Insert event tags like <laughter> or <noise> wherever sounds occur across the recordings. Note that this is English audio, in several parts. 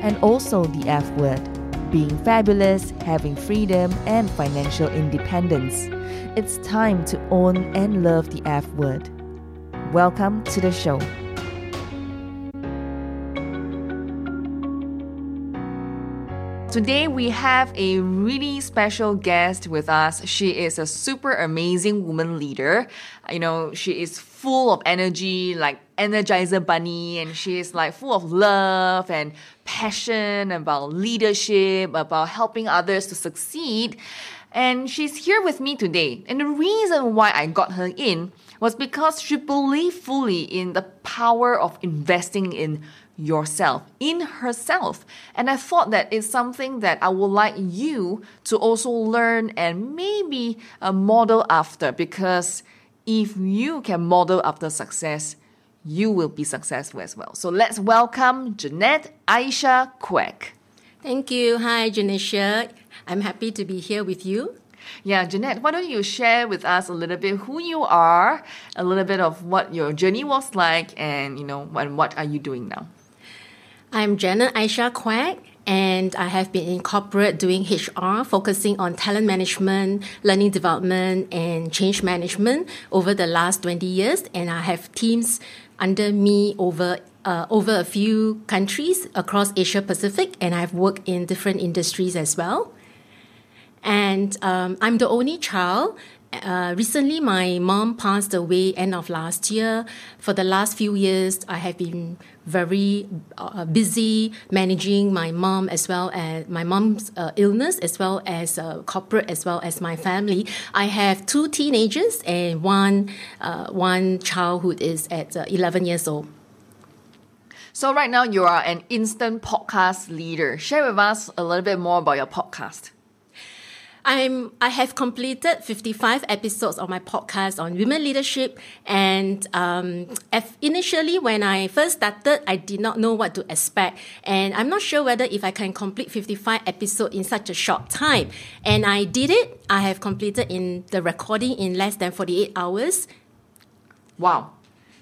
and also the F word being fabulous, having freedom, and financial independence. It's time to own and love the F word. Welcome to the show. Today we have a really special guest with us. She is a super amazing woman leader. You know, she is full of energy, like Energizer Bunny, and she is like full of love and passion about leadership, about helping others to succeed. And she's here with me today. And the reason why I got her in was because she believed fully in the power of investing in yourself, in herself. And I thought that it's something that I would like you to also learn and maybe uh, model after because if you can model after success, you will be successful as well. So let's welcome Jeanette Aisha Quek. Thank you. Hi, Janisha. I'm happy to be here with you. Yeah, Jeanette, why don't you share with us a little bit who you are, a little bit of what your journey was like, and you know, and what are you doing now? I'm Janet Aisha Quek, and I have been in corporate doing HR, focusing on talent management, learning development, and change management over the last 20 years. And I have teams under me over uh, over a few countries across Asia Pacific, and I've worked in different industries as well. And um, I'm the only child. Uh, recently, my mom passed away end of last year. For the last few years, I have been very uh, busy managing my mom as well as my mom's uh, illness, as well as uh, corporate, as well as my family. I have two teenagers and one uh, one child who is at uh, 11 years old. So right now you are an instant podcast leader. Share with us a little bit more about your podcast. I'm I have completed 55 episodes of my podcast on women leadership, and um, initially when I first started, I did not know what to expect, and I'm not sure whether if I can complete 55 episodes in such a short time. And I did it. I have completed in the recording in less than 48 hours. Wow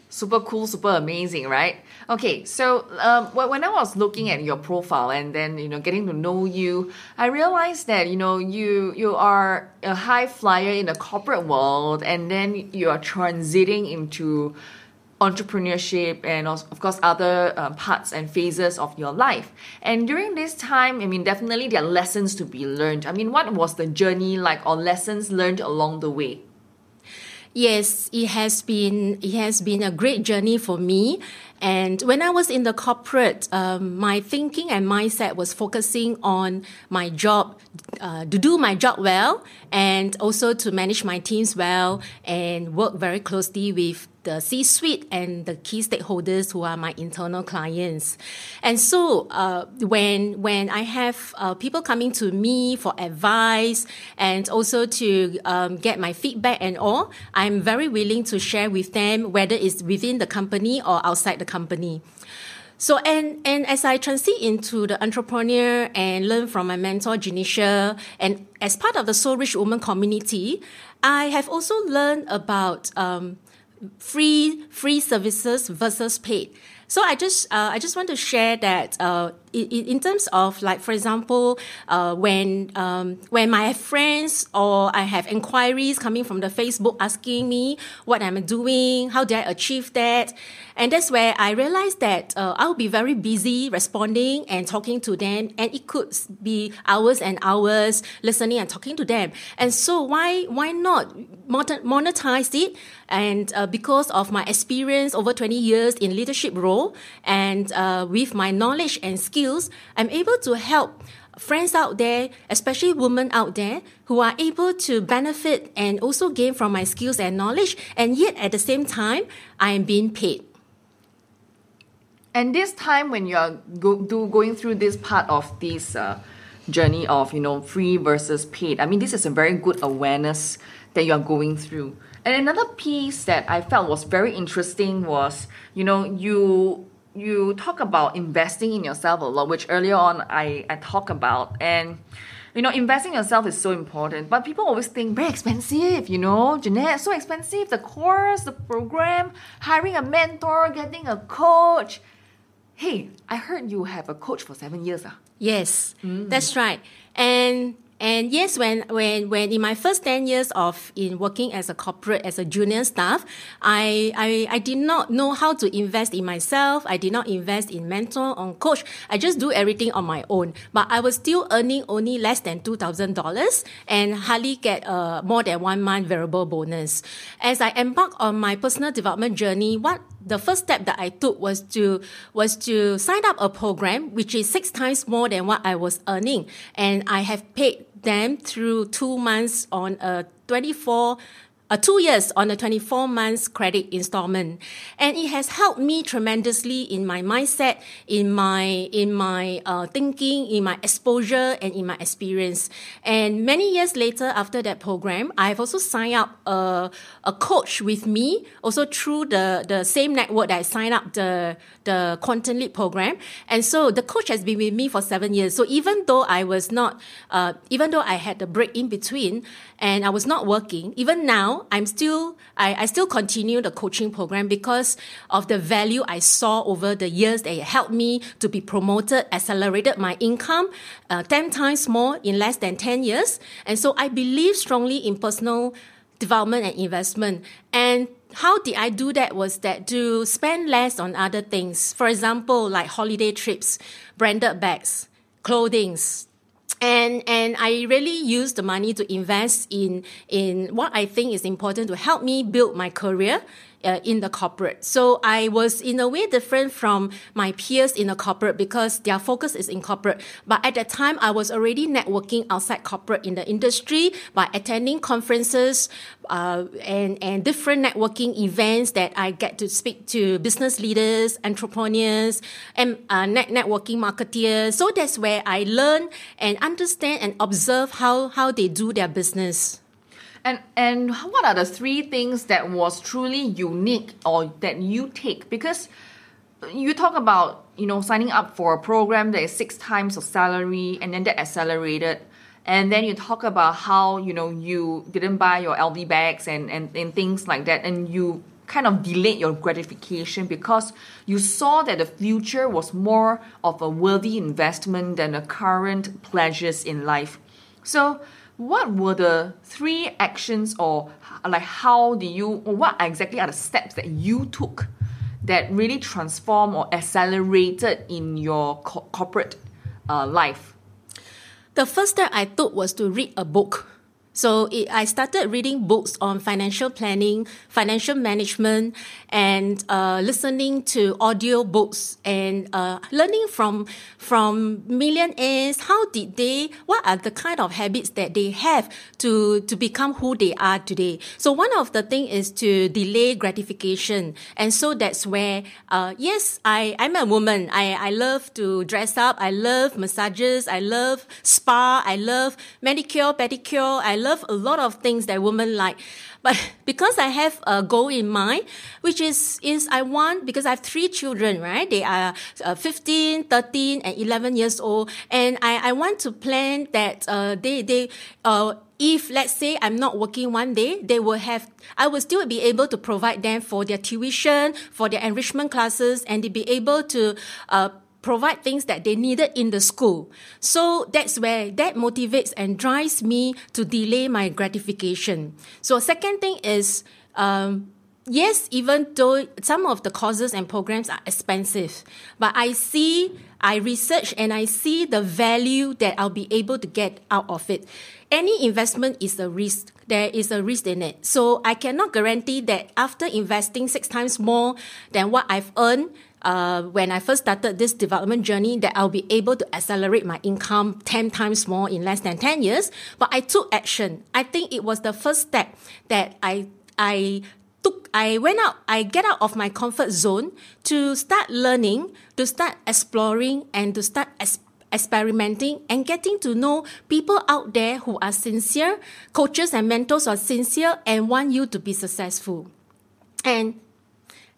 super cool, super amazing, right? Okay, so um, when I was looking at your profile and then you know getting to know you, I realized that you know you you are a high flyer in the corporate world, and then you are transiting into entrepreneurship and of course other uh, parts and phases of your life. And during this time i mean definitely there are lessons to be learned. I mean what was the journey like or lessons learned along the way? Yes, it has been it has been a great journey for me. And when I was in the corporate, um, my thinking and mindset was focusing on my job, uh, to do my job well, and also to manage my teams well, and work very closely with the C-suite and the key stakeholders who are my internal clients. And so uh, when when I have uh, people coming to me for advice and also to um, get my feedback and all, I'm very willing to share with them whether it's within the company or outside the company. So and and as I transit into the entrepreneur and learn from my mentor Janisha, and as part of the Soul Rich Woman community, I have also learned about um, free free services versus paid. So I just uh, I just want to share that uh, in, in, terms of like for example uh, when um, when my friends or I have inquiries coming from the Facebook asking me what I'm doing, how did I achieve that, and that's where I realized that uh, I'll be very busy responding and talking to them, and it could be hours and hours listening and talking to them. And so why why not monetize it? And uh, because of my experience over 20 years in leadership role, and uh, with my knowledge and skills, I'm able to help friends out there, especially women out there, who are able to benefit and also gain from my skills and knowledge, and yet at the same time, I am being paid. And this time when you're go, do, going through this part of this uh, journey of, you know, free versus paid, I mean, this is a very good awareness that you're going through. And another piece that I felt was very interesting was, you know, you you talk about investing in yourself a lot, which earlier on I, I talk about. And you know, investing in yourself is so important. But people always think very expensive, you know, Jeanette, so expensive. The course, the program, hiring a mentor, getting a coach. Hey, I heard you have a coach for seven years. Ah. Yes, mm. that's right. And and yes, when, when, when in my first 10 years of in working as a corporate, as a junior staff, I, I, I did not know how to invest in myself. I did not invest in mentor, or coach. I just do everything on my own. But I was still earning only less than $2,000 and hardly get uh, more than one month variable bonus. As I embark on my personal development journey, what the first step that I took was to was to sign up a program which is six times more than what I was earning, and I have paid them through two months on a 24 two years on a 24 months credit installment. And it has helped me tremendously in my mindset, in my, in my uh, thinking, in my exposure, and in my experience. And many years later, after that program, I've also signed up a, a coach with me, also through the, the same network that I signed up the, the Quantum Leap program. And so the coach has been with me for seven years. So even though I was not, uh, even though I had the break in between and I was not working, even now, I'm still I, I still continue the coaching program because of the value I saw over the years that it helped me to be promoted, accelerated my income uh, 10 times more in less than 10 years. And so I believe strongly in personal development and investment. And how did I do that was that to spend less on other things. For example, like holiday trips, branded bags, clothings, and and I really use the money to invest in in what I think is important to help me build my career uh, in the corporate. So I was in a way different from my peers in the corporate because their focus is in corporate. But at that time, I was already networking outside corporate in the industry by attending conferences uh, and and different networking events that I get to speak to business leaders, entrepreneurs, and uh, net networking marketeers. So that's where I learn and understand and observe how how they do their business. And and what are the three things that was truly unique or that you take? Because you talk about you know signing up for a program that is six times of salary and then that accelerated and then you talk about how you know you didn't buy your LV bags and, and, and things like that and you kind of delayed your gratification because you saw that the future was more of a worthy investment than the current pleasures in life. So what were the three actions or like how do you or what exactly are the steps that you took that really transformed or accelerated in your co- corporate uh, life? The first step i took was to read a book so it, I started reading books on financial planning, financial management, and uh, listening to audio books and uh, learning from from millionaires. How did they? What are the kind of habits that they have to to become who they are today? So one of the thing is to delay gratification, and so that's where uh, yes, I I'm a woman. I I love to dress up. I love massages. I love spa. I love manicure, pedicure. I love love a lot of things that women like. But <laughs> because I have a goal in mind, which is, is I want, because I have three children, right? They are uh, 15, 13, and 11 years old. And I, I want to plan that, uh, they, they, uh, if let's say I'm not working one day, they will have, I will still be able to provide them for their tuition, for their enrichment classes, and they be able to, uh, provide things that they needed in the school. So that's where that motivates and drives me to delay my gratification. So second thing is, um, yes, even though some of the courses and programs are expensive, but I see, I research and I see the value that I'll be able to get out of it. Any investment is a risk. There is a risk in it. So I cannot guarantee that after investing six times more than what I've earned, uh, when I first started this development journey that I'll be able to accelerate my income 10 times more in less than 10 years. But I took action. I think it was the first step that I, I took, I went out, I get out of my comfort zone to start learning, to start exploring, and to start experimenting and getting to know people out there who are sincere, coaches and mentors are sincere and want you to be successful. And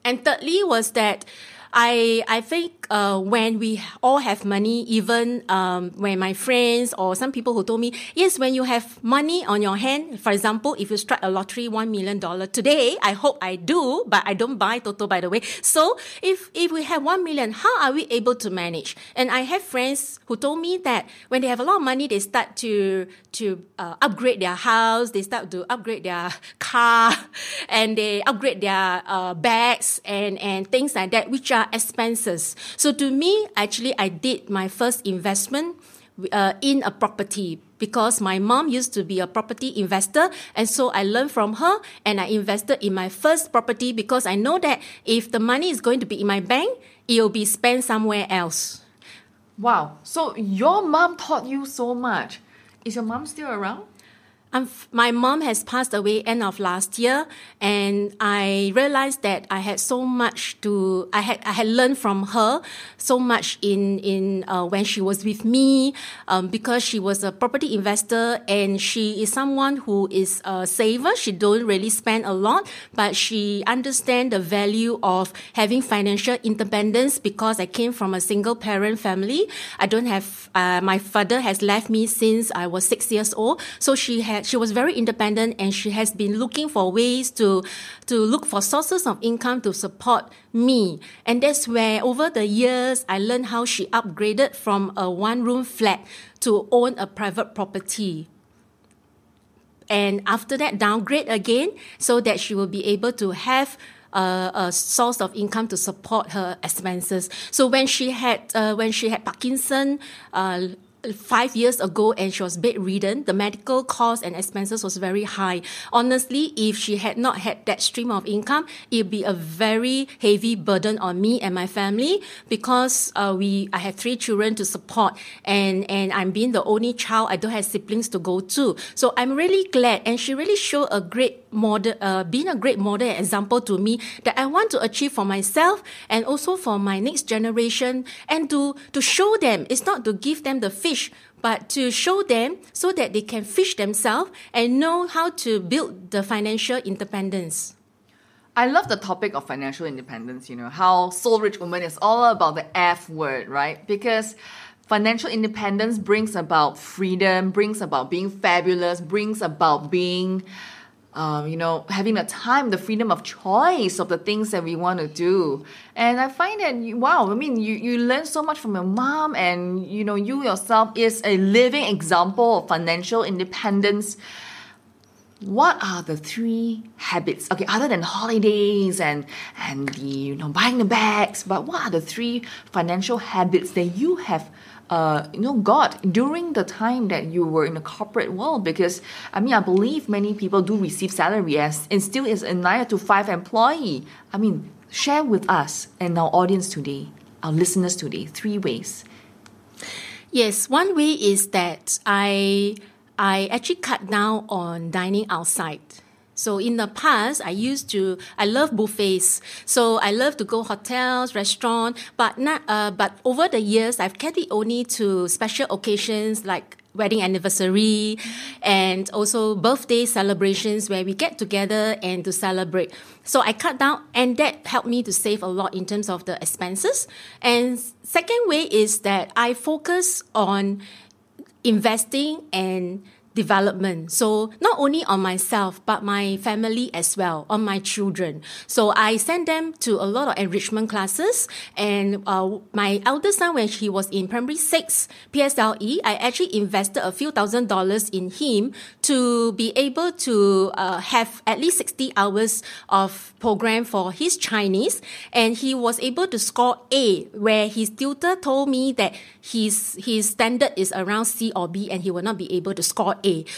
and thirdly was that I I think uh, when we all have money, even um, when my friends or some people who told me, yes, when you have money on your hand, for example, if you strike a lottery, one million dollar today, I hope I do, but I don't buy Toto, by the way. So if if we have one million, how are we able to manage? And I have friends who told me that when they have a lot of money, they start to to uh, upgrade their house, they start to upgrade their car, <laughs> and they upgrade their uh, bags and and things like that, which are expenses. So to me, actually, I did my first investment uh, in a property because my mom used to be a property investor. And so I learned from her and I invested in my first property because I know that if the money is going to be in my bank, it will be spent somewhere else. Wow. So your mom taught you so much. Is your mom still around? Um, my mom has passed away end of last year, and I realized that I had so much to I had I had learned from her so much in in uh, when she was with me, um, because she was a property investor and she is someone who is a saver. She don't really spend a lot, but she understand the value of having financial independence because I came from a single parent family. I don't have uh, my father has left me since I was six years old, so she had she was very independent and she has been looking for ways to to look for sources of income to support me. And that's where over the years I learned how she upgraded from a one room flat to own a private property and after that downgrade again so that she will be able to have a source of income to support her expenses. So when she had uh, when she had Parkinson. Uh, five years ago and she was bedridden, the medical cost and expenses was very high. Honestly, if she had not had that stream of income, it'd be a very heavy burden on me and my family because uh, we I have three children to support and and I'm being the only child. I don't have siblings to go to. So I'm really glad and she really showed a great model, uh, being a great model and example to me that I want to achieve for myself and also for my next generation and to to show them it's not to give them the fish, but to show them so that they can fish themselves and know how to build the financial independence. I love the topic of financial independence, you know, how Soul Rich Woman is all about the F word, right? Because financial independence brings about freedom, brings about being fabulous, brings about being um, you know, having the time, the freedom of choice of the things that we want to do. And I find that, wow, I mean, you, you learn so much from your mom, and, you know, you yourself is a living example of financial independence. What are the three habits? Okay, other than holidays and and the you know buying the bags, but what are the three financial habits that you have uh, you know, God during the time that you were in the corporate world? Because I mean, I believe many people do receive salary as and still is a nine to five employee. I mean, share with us and our audience today, our listeners today, three ways. Yes, one way is that I I actually cut down on dining outside. So in the past, I used to, I love buffets. So I love to go hotels, restaurant, but not, uh, but over the years, I've kept it only to special occasions like wedding anniversary and also birthday celebrations where we get together and to celebrate. So I cut down and that helped me to save a lot in terms of the expenses. And second way is that I focus on investing and development. So not only on myself, but my family as well, on my children. So I sent them to a lot of enrichment classes. And uh, my eldest son, when he was in primary six PSLE, I actually invested a few thousand dollars in him to be able to uh, have at least 60 hours of program for his Chinese. And he was able to score A, where his tutor told me that his, his standard is around C or B and he will not be able to score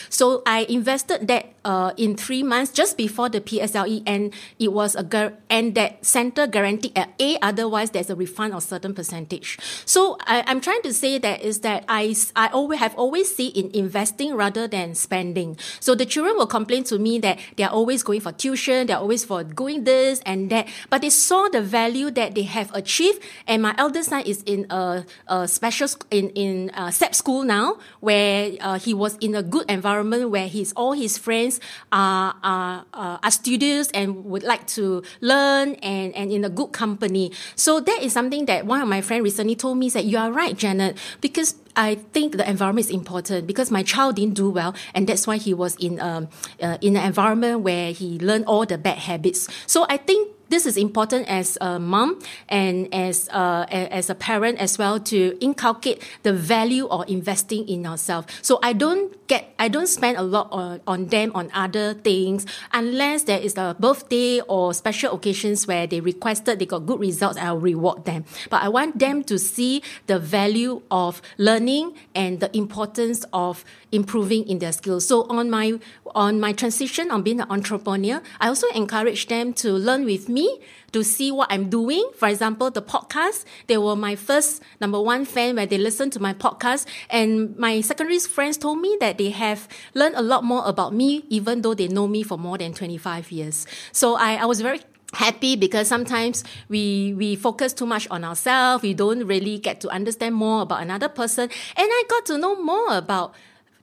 So I invested that uh, in three months just before the PSLE, and it was a gar- and that center guaranteed a A. Otherwise, there's a refund of certain percentage. So I, am trying to say that is that I I always have always see in investing rather than spending. So the children will complain to me that they are always going for tuition, they're always for going this and that, but they saw the value that they have achieved. And my eldest son is in a, a special in in uh, SAP school now, where uh, he was in a good environment where his all his friends are are, uh, are studious and would like to learn and and in a good company. So that is something that one of my friends recently told me that you are right, Janet, because I think the environment is important because my child didn't do well, and that's why he was in um, uh, in an environment where he learned all the bad habits. So I think this is important as a mom and as a, as a parent as well to inculcate the value of investing in ourselves. So I don't get I don't spend a lot on, on them on other things unless there is a birthday or special occasions where they requested they got good results. I'll reward them. But I want them to see the value of learning and the importance of improving in their skills. So on my on my transition on being an entrepreneur, I also encourage them to learn with me to see what I'm doing. For example, the podcast, they were my first number one fan where they listened to my podcast. And my secondary friends told me that they have learned a lot more about me, even though they know me for more than 25 years. So I, I was very happy because sometimes we we focus too much on ourselves we don't really get to understand more about another person and i got to know more about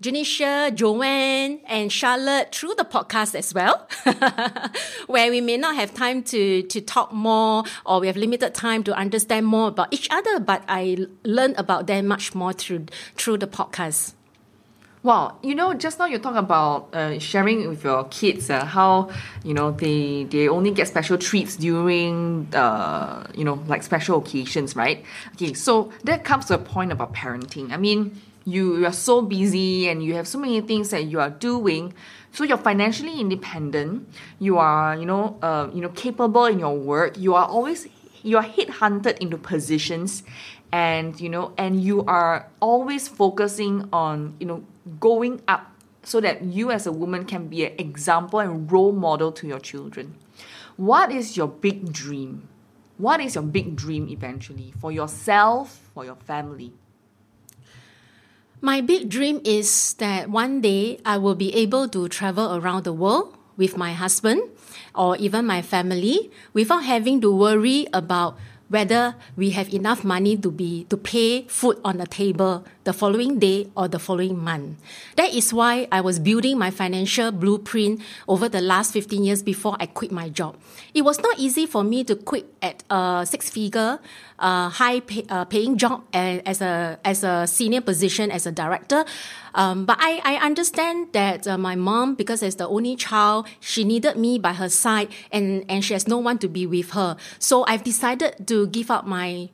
Janisha, Joanne, and Charlotte through the podcast as well, <laughs> where we may not have time to, to talk more or we have limited time to understand more about each other, but I learned about them much more through, through the podcast. Well, you know, just now you talk about uh, sharing with your kids uh, how you know they they only get special treats during uh, you know like special occasions, right? Okay, so that comes to a point about parenting. I mean, you, you are so busy and you have so many things that you are doing so you're financially independent you are you know uh, you know capable in your work you are always you are headhunted into positions and you know and you are always focusing on you know going up so that you as a woman can be an example and role model to your children. What is your big dream? What is your big dream eventually for yourself for your family my big dream is that one day I will be able to travel around the world with my husband or even my family without having to worry about whether we have enough money to be to pay food on the table the following day or the following month. That is why I was building my financial blueprint over the last 15 years before I quit my job. It was not easy for me to quit at a six figure uh, high pay, uh, paying job as a as a senior position as a director. Um, but I, I understand that uh, my mom, because as the only child, she needed me by her side and, and she has no one to be with her. So I've decided to give up my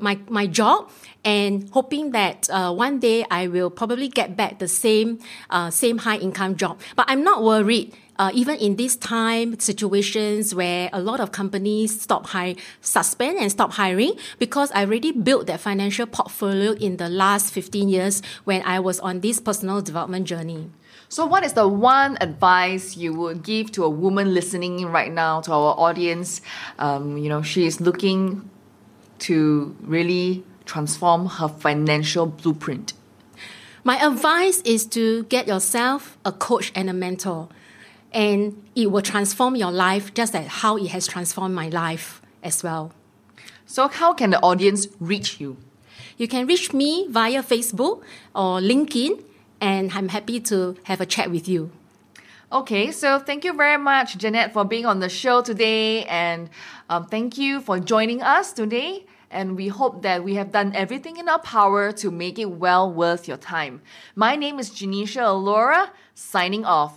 my my job and hoping that uh, one day I will probably get back the same uh, same high income job. But I'm not worried uh, even in this time situations where a lot of companies stop hire, suspend and stop hiring, because I already built that financial portfolio in the last 15 years when I was on this personal development journey. So, what is the one advice you would give to a woman listening right now, to our audience? Um, you know, she is looking to really transform her financial blueprint. My advice is to get yourself a coach and a mentor and it will transform your life just as how it has transformed my life as well. So, how can the audience reach you? You can reach me via Facebook or LinkedIn, and I'm happy to have a chat with you. Okay, so thank you very much, Jeanette, for being on the show today, and um, thank you for joining us today. And we hope that we have done everything in our power to make it well worth your time. My name is Janisha Alora, signing off.